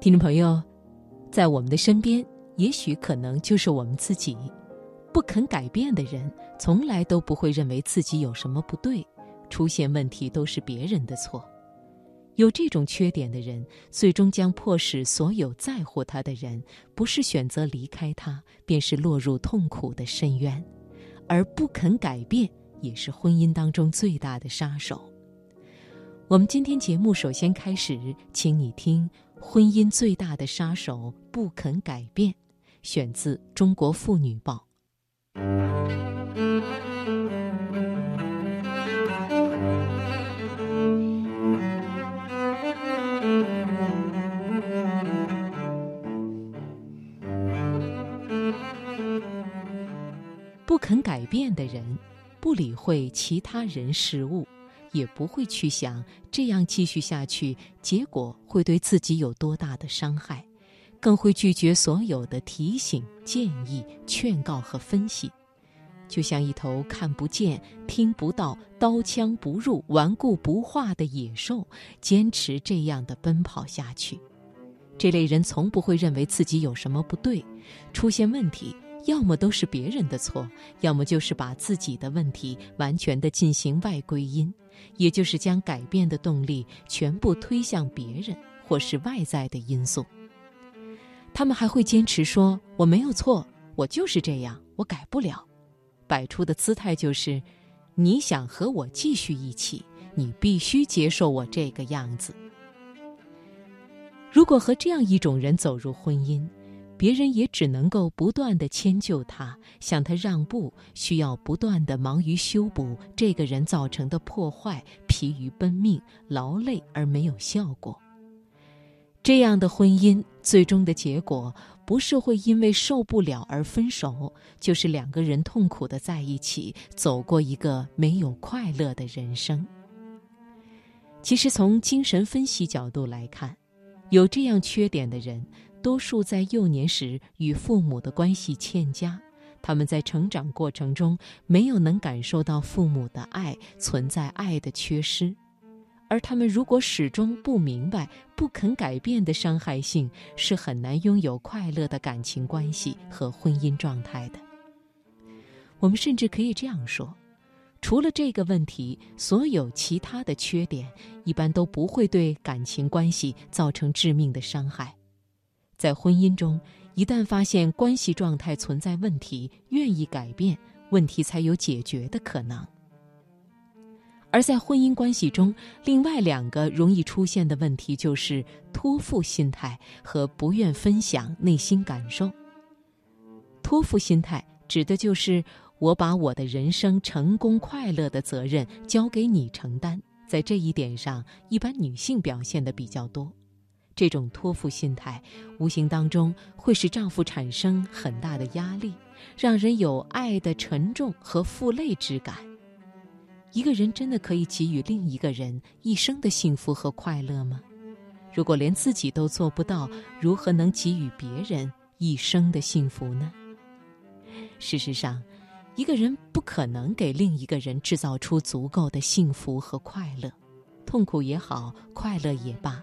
听众朋友，在我们的身边，也许可能就是我们自己。不肯改变的人，从来都不会认为自己有什么不对，出现问题都是别人的错。有这种缺点的人，最终将迫使所有在乎他的人，不是选择离开他，便是落入痛苦的深渊。而不肯改变，也是婚姻当中最大的杀手。我们今天节目首先开始，请你听。婚姻最大的杀手不肯改变，选自《中国妇女报》。不肯改变的人，不理会其他人事物。也不会去想这样继续下去，结果会对自己有多大的伤害，更会拒绝所有的提醒、建议、劝告和分析，就像一头看不见、听不到、刀枪不入、顽固不化的野兽，坚持这样的奔跑下去。这类人从不会认为自己有什么不对，出现问题。要么都是别人的错，要么就是把自己的问题完全的进行外归因，也就是将改变的动力全部推向别人或是外在的因素。他们还会坚持说：“我没有错，我就是这样，我改不了。”摆出的姿态就是：“你想和我继续一起，你必须接受我这个样子。”如果和这样一种人走入婚姻，别人也只能够不断的迁就他，向他让步，需要不断的忙于修补这个人造成的破坏，疲于奔命，劳累而没有效果。这样的婚姻最终的结果，不是会因为受不了而分手，就是两个人痛苦的在一起，走过一个没有快乐的人生。其实从精神分析角度来看，有这样缺点的人。多数在幼年时与父母的关系欠佳，他们在成长过程中没有能感受到父母的爱，存在爱的缺失，而他们如果始终不明白不肯改变的伤害性，是很难拥有快乐的感情关系和婚姻状态的。我们甚至可以这样说：除了这个问题，所有其他的缺点一般都不会对感情关系造成致命的伤害。在婚姻中，一旦发现关系状态存在问题，愿意改变，问题才有解决的可能。而在婚姻关系中，另外两个容易出现的问题就是托付心态和不愿分享内心感受。托付心态指的就是我把我的人生成功快乐的责任交给你承担，在这一点上，一般女性表现的比较多。这种托付心态，无形当中会使丈夫产生很大的压力，让人有爱的沉重和负累之感。一个人真的可以给予另一个人一生的幸福和快乐吗？如果连自己都做不到，如何能给予别人一生的幸福呢？事实上，一个人不可能给另一个人制造出足够的幸福和快乐，痛苦也好，快乐也罢。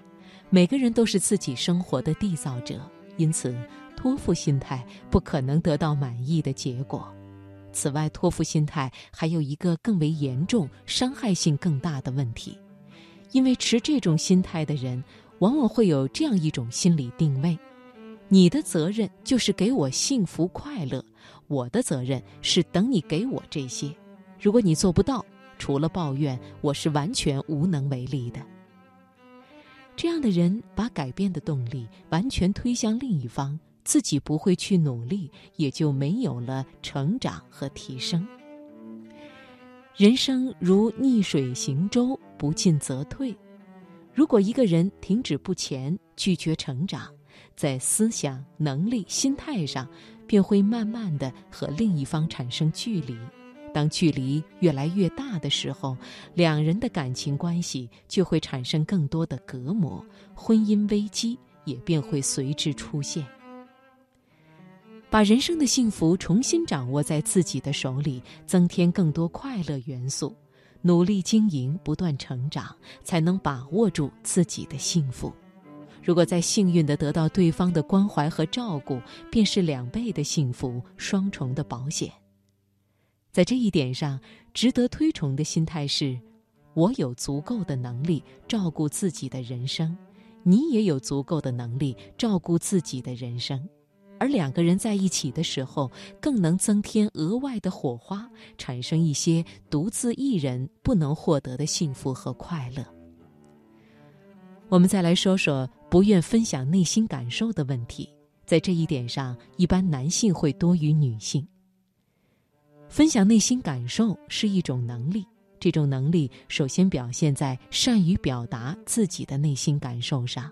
每个人都是自己生活的缔造者，因此托付心态不可能得到满意的结果。此外，托付心态还有一个更为严重、伤害性更大的问题，因为持这种心态的人往往会有这样一种心理定位：你的责任就是给我幸福快乐，我的责任是等你给我这些。如果你做不到，除了抱怨，我是完全无能为力的。这样的人把改变的动力完全推向另一方，自己不会去努力，也就没有了成长和提升。人生如逆水行舟，不进则退。如果一个人停止不前，拒绝成长，在思想、能力、心态上，便会慢慢的和另一方产生距离。当距离越来越大的时候，两人的感情关系就会产生更多的隔膜，婚姻危机也便会随之出现。把人生的幸福重新掌握在自己的手里，增添更多快乐元素，努力经营，不断成长，才能把握住自己的幸福。如果再幸运的得到对方的关怀和照顾，便是两倍的幸福，双重的保险。在这一点上，值得推崇的心态是：我有足够的能力照顾自己的人生，你也有足够的能力照顾自己的人生，而两个人在一起的时候，更能增添额外的火花，产生一些独自一人不能获得的幸福和快乐。我们再来说说不愿分享内心感受的问题。在这一点上，一般男性会多于女性。分享内心感受是一种能力，这种能力首先表现在善于表达自己的内心感受上。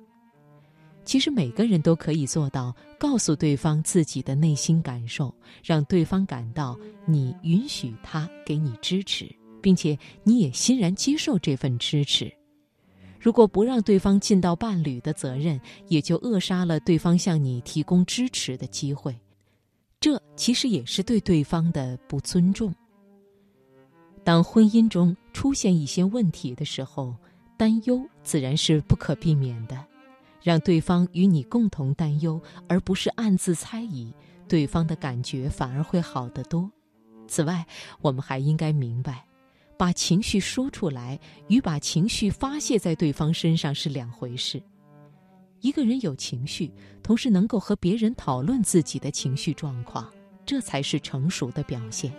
其实每个人都可以做到，告诉对方自己的内心感受，让对方感到你允许他给你支持，并且你也欣然接受这份支持。如果不让对方尽到伴侣的责任，也就扼杀了对方向你提供支持的机会，这其实也是对对方的不尊重。当婚姻中出现一些问题的时候，担忧自然是不可避免的，让对方与你共同担忧，而不是暗自猜疑，对方的感觉反而会好得多。此外，我们还应该明白。把情绪说出来与把情绪发泄在对方身上是两回事。一个人有情绪，同时能够和别人讨论自己的情绪状况，这才是成熟的表现。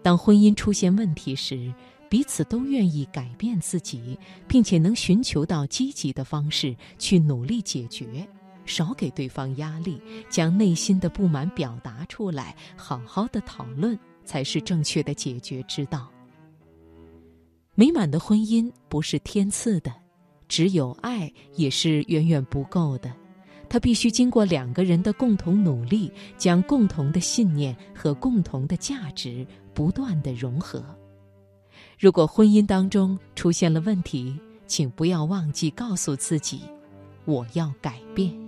当婚姻出现问题时，彼此都愿意改变自己，并且能寻求到积极的方式去努力解决，少给对方压力，将内心的不满表达出来，好好的讨论。才是正确的解决之道。美满的婚姻不是天赐的，只有爱也是远远不够的，他必须经过两个人的共同努力，将共同的信念和共同的价值不断的融合。如果婚姻当中出现了问题，请不要忘记告诉自己：我要改变。